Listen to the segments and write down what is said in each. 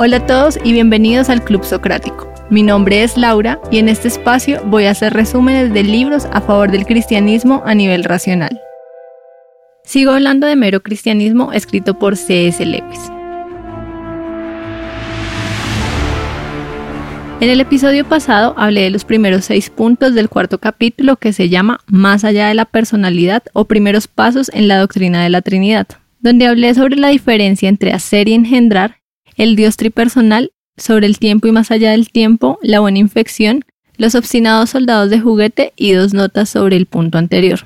Hola a todos y bienvenidos al Club Socrático. Mi nombre es Laura y en este espacio voy a hacer resúmenes de libros a favor del cristianismo a nivel racional. Sigo hablando de mero cristianismo escrito por C.S. Lewis. En el episodio pasado hablé de los primeros seis puntos del cuarto capítulo que se llama Más allá de la personalidad o primeros pasos en la doctrina de la Trinidad, donde hablé sobre la diferencia entre hacer y engendrar el Dios tripersonal, sobre el tiempo y más allá del tiempo, la buena infección, los obstinados soldados de juguete y dos notas sobre el punto anterior.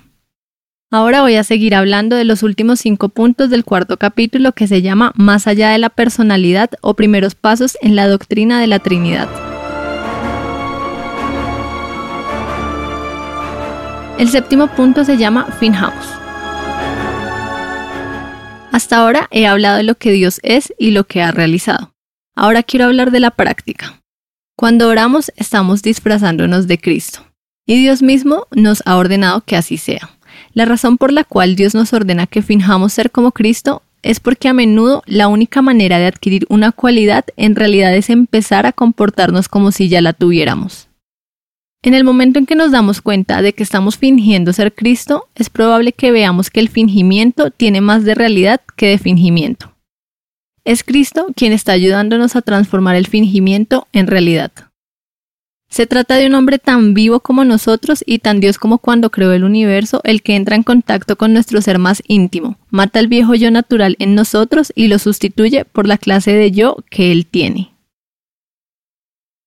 Ahora voy a seguir hablando de los últimos cinco puntos del cuarto capítulo que se llama Más allá de la personalidad o primeros pasos en la doctrina de la Trinidad. El séptimo punto se llama Finhaus. Hasta ahora he hablado de lo que Dios es y lo que ha realizado. Ahora quiero hablar de la práctica. Cuando oramos estamos disfrazándonos de Cristo. Y Dios mismo nos ha ordenado que así sea. La razón por la cual Dios nos ordena que finjamos ser como Cristo es porque a menudo la única manera de adquirir una cualidad en realidad es empezar a comportarnos como si ya la tuviéramos. En el momento en que nos damos cuenta de que estamos fingiendo ser Cristo, es probable que veamos que el fingimiento tiene más de realidad que de fingimiento. Es Cristo quien está ayudándonos a transformar el fingimiento en realidad. Se trata de un hombre tan vivo como nosotros y tan Dios como cuando creó el universo, el que entra en contacto con nuestro ser más íntimo, mata el viejo yo natural en nosotros y lo sustituye por la clase de yo que él tiene.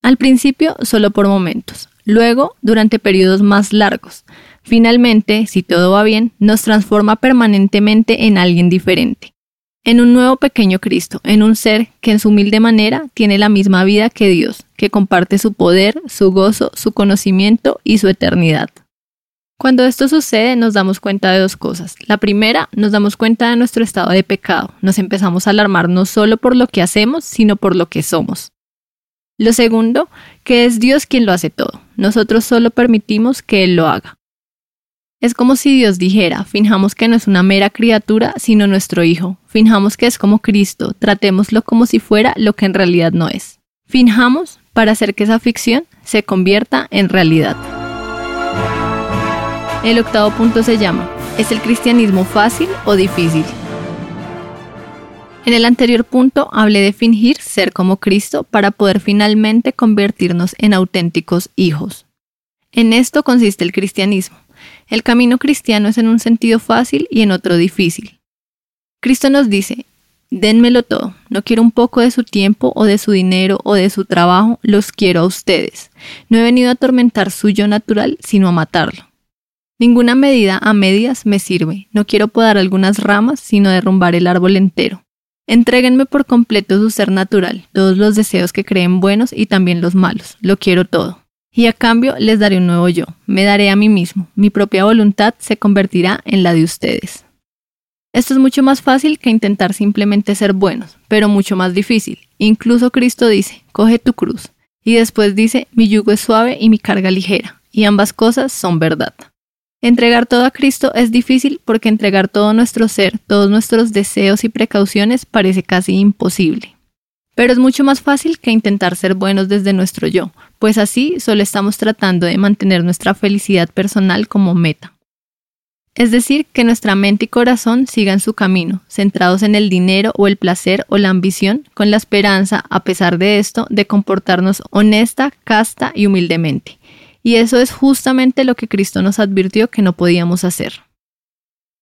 Al principio solo por momentos, luego durante periodos más largos. Finalmente, si todo va bien, nos transforma permanentemente en alguien diferente, en un nuevo pequeño Cristo, en un ser que en su humilde manera tiene la misma vida que Dios, que comparte su poder, su gozo, su conocimiento y su eternidad. Cuando esto sucede nos damos cuenta de dos cosas. La primera, nos damos cuenta de nuestro estado de pecado. Nos empezamos a alarmar no solo por lo que hacemos, sino por lo que somos. Lo segundo, que es Dios quien lo hace todo. Nosotros solo permitimos que Él lo haga. Es como si Dios dijera, finjamos que no es una mera criatura, sino nuestro Hijo. Finjamos que es como Cristo, tratémoslo como si fuera lo que en realidad no es. Finjamos para hacer que esa ficción se convierta en realidad. El octavo punto se llama, ¿es el cristianismo fácil o difícil? En el anterior punto hablé de fingir ser como Cristo para poder finalmente convertirnos en auténticos hijos. En esto consiste el cristianismo. El camino cristiano es en un sentido fácil y en otro difícil. Cristo nos dice, dénmelo todo, no quiero un poco de su tiempo o de su dinero o de su trabajo, los quiero a ustedes. No he venido a atormentar su yo natural, sino a matarlo. Ninguna medida a medias me sirve, no quiero podar algunas ramas, sino derrumbar el árbol entero. Entréguenme por completo su ser natural, todos los deseos que creen buenos y también los malos, lo quiero todo. Y a cambio les daré un nuevo yo, me daré a mí mismo, mi propia voluntad se convertirá en la de ustedes. Esto es mucho más fácil que intentar simplemente ser buenos, pero mucho más difícil. Incluso Cristo dice, coge tu cruz, y después dice, mi yugo es suave y mi carga ligera, y ambas cosas son verdad. Entregar todo a Cristo es difícil porque entregar todo nuestro ser, todos nuestros deseos y precauciones parece casi imposible. Pero es mucho más fácil que intentar ser buenos desde nuestro yo, pues así solo estamos tratando de mantener nuestra felicidad personal como meta. Es decir, que nuestra mente y corazón sigan su camino, centrados en el dinero o el placer o la ambición, con la esperanza, a pesar de esto, de comportarnos honesta, casta y humildemente, y eso es justamente lo que Cristo nos advirtió que no podíamos hacer.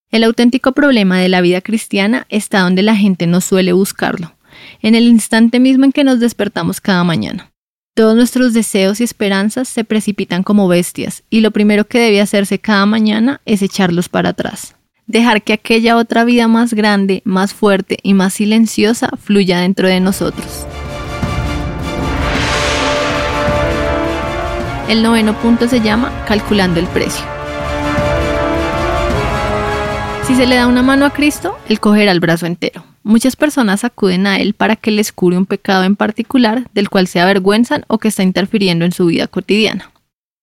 El auténtico problema de la vida cristiana está donde la gente no suele buscarlo, en el instante mismo en que nos despertamos cada mañana. Todos nuestros deseos y esperanzas se precipitan como bestias, y lo primero que debe hacerse cada mañana es echarlos para atrás. Dejar que aquella otra vida más grande, más fuerte y más silenciosa fluya dentro de nosotros. El noveno punto se llama calculando el precio. Si se le da una mano a Cristo, Él cogerá el brazo entero. Muchas personas acuden a Él para que les cure un pecado en particular del cual se avergüenzan o que está interfiriendo en su vida cotidiana.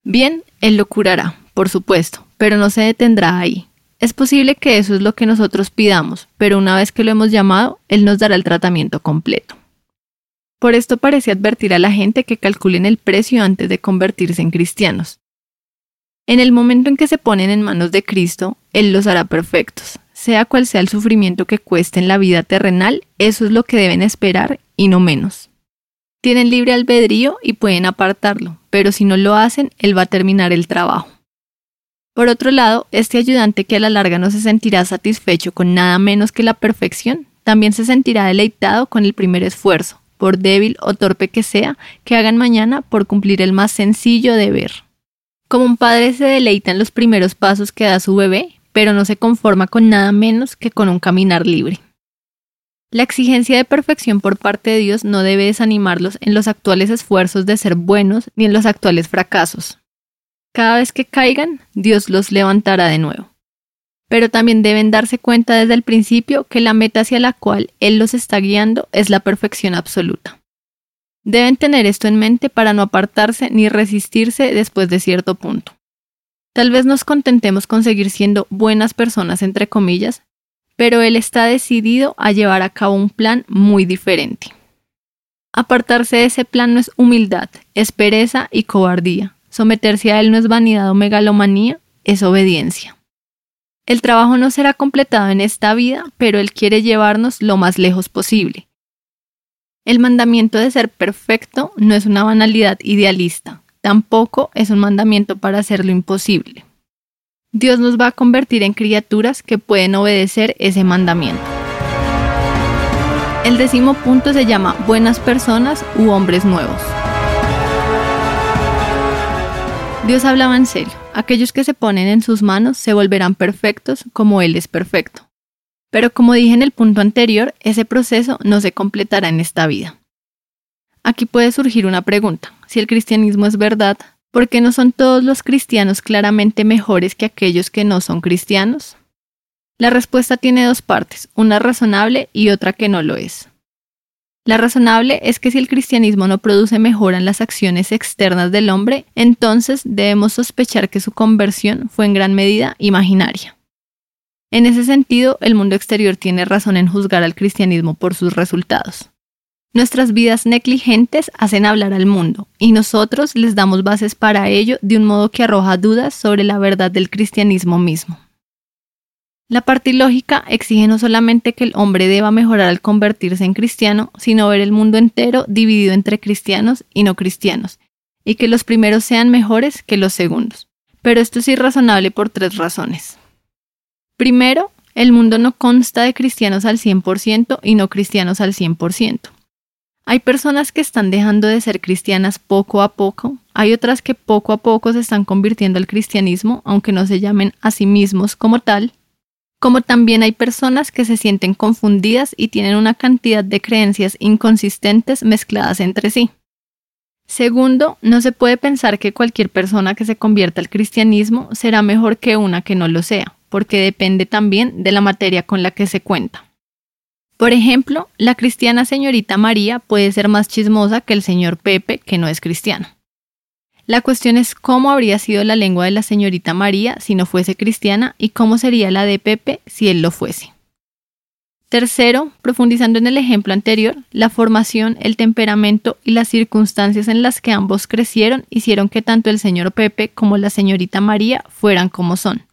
Bien, Él lo curará, por supuesto, pero no se detendrá ahí. Es posible que eso es lo que nosotros pidamos, pero una vez que lo hemos llamado, Él nos dará el tratamiento completo. Por esto parece advertir a la gente que calculen el precio antes de convertirse en cristianos. En el momento en que se ponen en manos de Cristo, Él los hará perfectos. Sea cual sea el sufrimiento que cueste en la vida terrenal, eso es lo que deben esperar y no menos. Tienen libre albedrío y pueden apartarlo, pero si no lo hacen, Él va a terminar el trabajo. Por otro lado, este ayudante que a la larga no se sentirá satisfecho con nada menos que la perfección, también se sentirá deleitado con el primer esfuerzo, por débil o torpe que sea, que hagan mañana por cumplir el más sencillo deber. Como un padre se deleita en los primeros pasos que da su bebé, pero no se conforma con nada menos que con un caminar libre. La exigencia de perfección por parte de Dios no debe desanimarlos en los actuales esfuerzos de ser buenos ni en los actuales fracasos. Cada vez que caigan, Dios los levantará de nuevo. Pero también deben darse cuenta desde el principio que la meta hacia la cual Él los está guiando es la perfección absoluta. Deben tener esto en mente para no apartarse ni resistirse después de cierto punto. Tal vez nos contentemos con seguir siendo buenas personas, entre comillas, pero Él está decidido a llevar a cabo un plan muy diferente. Apartarse de ese plan no es humildad, es pereza y cobardía. Someterse a Él no es vanidad o megalomanía, es obediencia. El trabajo no será completado en esta vida, pero Él quiere llevarnos lo más lejos posible. El mandamiento de ser perfecto no es una banalidad idealista, tampoco es un mandamiento para hacer lo imposible. Dios nos va a convertir en criaturas que pueden obedecer ese mandamiento. El décimo punto se llama buenas personas u hombres nuevos. Dios hablaba en serio. Aquellos que se ponen en sus manos se volverán perfectos como Él es perfecto. Pero como dije en el punto anterior, ese proceso no se completará en esta vida. Aquí puede surgir una pregunta. Si el cristianismo es verdad, ¿por qué no son todos los cristianos claramente mejores que aquellos que no son cristianos? La respuesta tiene dos partes, una razonable y otra que no lo es. La razonable es que si el cristianismo no produce mejora en las acciones externas del hombre, entonces debemos sospechar que su conversión fue en gran medida imaginaria. En ese sentido, el mundo exterior tiene razón en juzgar al cristianismo por sus resultados. Nuestras vidas negligentes hacen hablar al mundo, y nosotros les damos bases para ello de un modo que arroja dudas sobre la verdad del cristianismo mismo. La parte lógica exige no solamente que el hombre deba mejorar al convertirse en cristiano, sino ver el mundo entero dividido entre cristianos y no cristianos, y que los primeros sean mejores que los segundos. Pero esto es irrazonable por tres razones. Primero, el mundo no consta de cristianos al 100% y no cristianos al 100%. Hay personas que están dejando de ser cristianas poco a poco, hay otras que poco a poco se están convirtiendo al cristianismo, aunque no se llamen a sí mismos como tal, como también hay personas que se sienten confundidas y tienen una cantidad de creencias inconsistentes mezcladas entre sí. Segundo, no se puede pensar que cualquier persona que se convierta al cristianismo será mejor que una que no lo sea porque depende también de la materia con la que se cuenta. Por ejemplo, la cristiana señorita María puede ser más chismosa que el señor Pepe, que no es cristiano. La cuestión es cómo habría sido la lengua de la señorita María si no fuese cristiana y cómo sería la de Pepe si él lo fuese. Tercero, profundizando en el ejemplo anterior, la formación, el temperamento y las circunstancias en las que ambos crecieron hicieron que tanto el señor Pepe como la señorita María fueran como son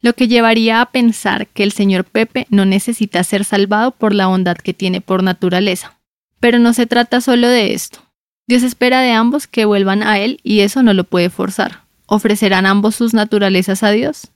lo que llevaría a pensar que el señor Pepe no necesita ser salvado por la bondad que tiene por naturaleza. Pero no se trata solo de esto. Dios espera de ambos que vuelvan a Él y eso no lo puede forzar. ¿Ofrecerán ambos sus naturalezas a Dios?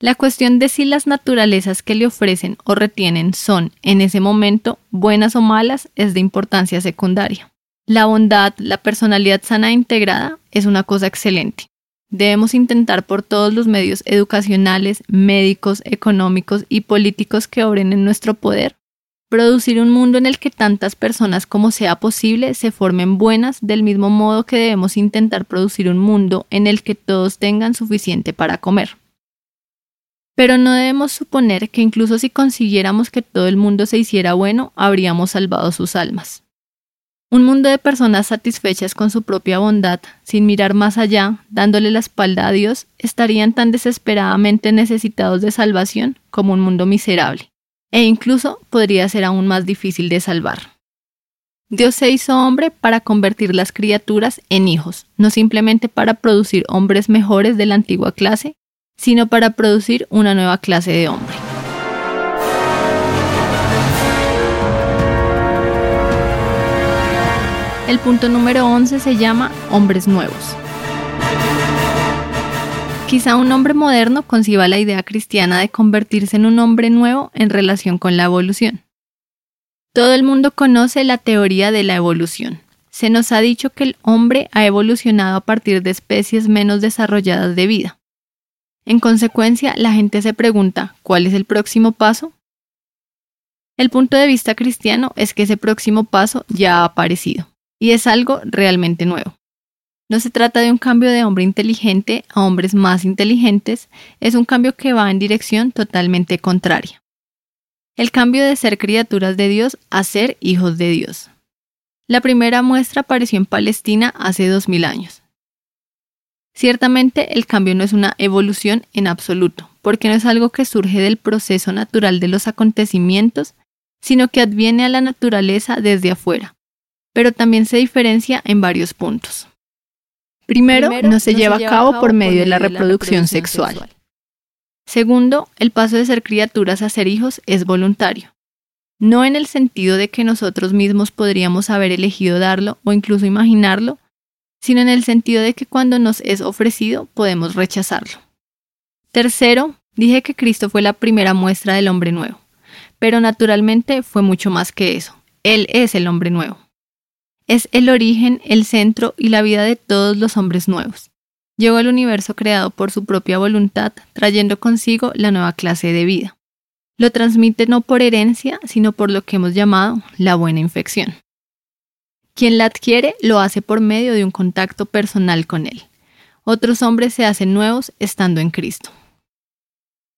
La cuestión de si las naturalezas que le ofrecen o retienen son, en ese momento, buenas o malas es de importancia secundaria. La bondad, la personalidad sana e integrada es una cosa excelente. Debemos intentar por todos los medios educacionales, médicos, económicos y políticos que obren en nuestro poder producir un mundo en el que tantas personas como sea posible se formen buenas, del mismo modo que debemos intentar producir un mundo en el que todos tengan suficiente para comer. Pero no debemos suponer que incluso si consiguiéramos que todo el mundo se hiciera bueno, habríamos salvado sus almas. Un mundo de personas satisfechas con su propia bondad, sin mirar más allá, dándole la espalda a Dios, estarían tan desesperadamente necesitados de salvación como un mundo miserable, e incluso podría ser aún más difícil de salvar. Dios se hizo hombre para convertir las criaturas en hijos, no simplemente para producir hombres mejores de la antigua clase, sino para producir una nueva clase de hombre. El punto número 11 se llama hombres nuevos. Quizá un hombre moderno conciba la idea cristiana de convertirse en un hombre nuevo en relación con la evolución. Todo el mundo conoce la teoría de la evolución. Se nos ha dicho que el hombre ha evolucionado a partir de especies menos desarrolladas de vida. En consecuencia, la gente se pregunta, ¿cuál es el próximo paso? El punto de vista cristiano es que ese próximo paso ya ha aparecido, y es algo realmente nuevo. No se trata de un cambio de hombre inteligente a hombres más inteligentes, es un cambio que va en dirección totalmente contraria. El cambio de ser criaturas de Dios a ser hijos de Dios. La primera muestra apareció en Palestina hace dos mil años. Ciertamente el cambio no es una evolución en absoluto, porque no es algo que surge del proceso natural de los acontecimientos, sino que adviene a la naturaleza desde afuera, pero también se diferencia en varios puntos. Primero, no se, lleva, a cabo por medio de la reproducción, sexual. Segundo, el paso de ser criaturas a ser hijos es voluntario. No en el sentido de que nosotros mismos podríamos haber elegido darlo o incluso imaginarlo, sino en el sentido de que cuando nos es ofrecido podemos rechazarlo. Tercero, dije que Cristo fue la primera muestra del hombre nuevo, pero naturalmente fue mucho más que eso. Él es el hombre nuevo es el origen, el centro y la vida de todos los hombres nuevos. Llegó al universo creado por su propia voluntad, trayendo consigo la nueva clase de vida. Lo transmite no por herencia, sino por lo que hemos llamado la buena infección. Quien la adquiere lo hace por medio de un contacto personal con él. Otros hombres se hacen nuevos estando en Cristo.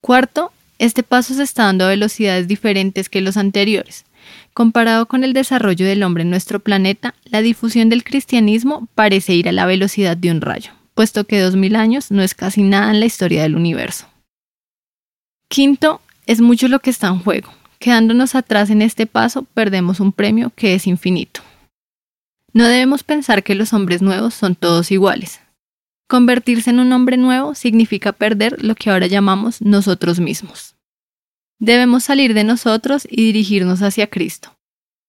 Cuarto, este paso se está dando a velocidades diferentes que los anteriores. Comparado con el desarrollo del hombre en nuestro planeta, la difusión del cristianismo parece ir a la velocidad de un rayo, puesto que dos mil años no es casi nada en la historia del universo. Quinto, es mucho lo que está en juego. Quedándonos atrás en este paso, perdemos un premio que es infinito. No debemos pensar que los hombres nuevos son todos iguales. Convertirse en un hombre nuevo significa perder lo que ahora llamamos nosotros mismos. Debemos salir de nosotros y dirigirnos hacia Cristo.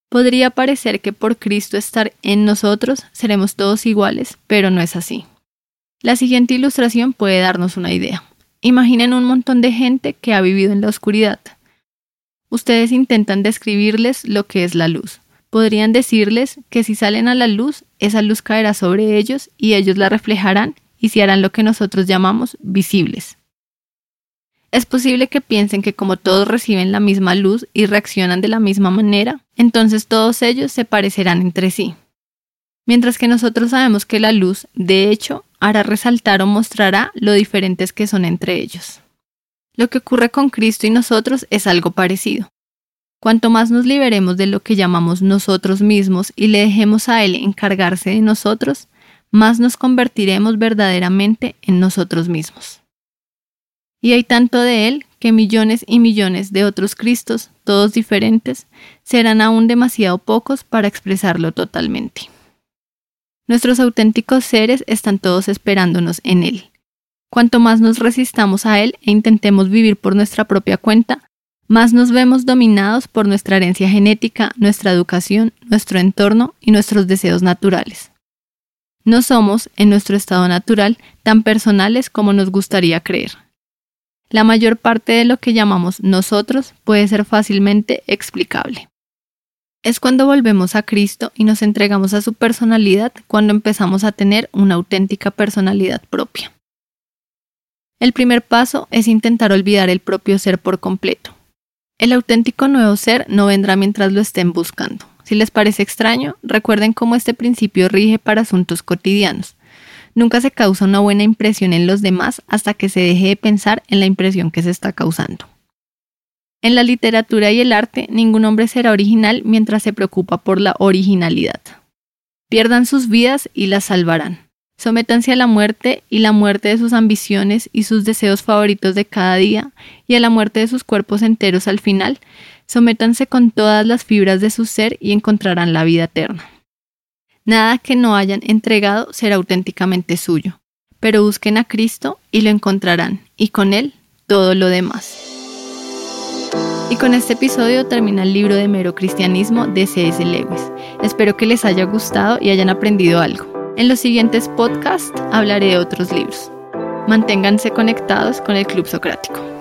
Podría parecer que por Cristo estar en nosotros seremos todos iguales, pero no es así. La siguiente ilustración puede darnos una idea. Imaginen un montón de gente que ha vivido en la oscuridad. Ustedes intentan describirles lo que es la luz. Podrían decirles que si salen a la luz, esa luz caerá sobre ellos y ellos la reflejarán y se harán lo que nosotros llamamos visibles. Es posible que piensen que como todos reciben la misma luz y reaccionan de la misma manera, entonces todos ellos se parecerán entre sí. Mientras que nosotros sabemos que la luz, de hecho, hará resaltar o mostrará lo diferentes que son entre ellos. Lo que ocurre con Cristo y nosotros es algo parecido. Cuanto más nos liberemos de lo que llamamos nosotros mismos y le dejemos a Él encargarse de nosotros, más nos convertiremos verdaderamente en nosotros mismos. Y hay tanto de Él que millones y millones de otros Cristos, todos diferentes, serán aún demasiado pocos para expresarlo totalmente. Nuestros auténticos seres están todos esperándonos en Él. Cuanto más nos resistamos a Él e intentemos vivir por nuestra propia cuenta, más nos vemos dominados por nuestra herencia genética, nuestra educación, nuestro entorno y nuestros deseos naturales. No somos, en nuestro estado natural, tan personales como nos gustaría creer. La mayor parte de lo que llamamos nosotros puede ser fácilmente explicable. Es cuando volvemos a Cristo y nos entregamos a su personalidad cuando empezamos a tener una auténtica personalidad propia. El primer paso es intentar olvidar el propio ser por completo. El auténtico nuevo ser no vendrá mientras lo estén buscando. Si les parece extraño, recuerden cómo este principio rige para asuntos cotidianos. Nunca se causa una buena impresión en los demás hasta que se deje de pensar en la impresión que se está causando. En la literatura y el arte, ningún hombre será original mientras se preocupa por la originalidad. Pierdan sus vidas y las salvarán. Sométanse a la muerte y la muerte de sus ambiciones y sus deseos favoritos de cada día y a la muerte de sus cuerpos enteros al final, Sométanse con todas las fibras de su ser y encontrarán la vida eterna. Nada que no hayan entregado será auténticamente suyo, pero busquen a Cristo y lo encontrarán, y con Él todo lo demás. Y con este episodio termina el libro de Mero Cristianismo de C.S. Lewis. Espero que les haya gustado y hayan aprendido algo. En los siguientes podcasts hablaré de otros libros. Manténganse conectados con el Club Socrático.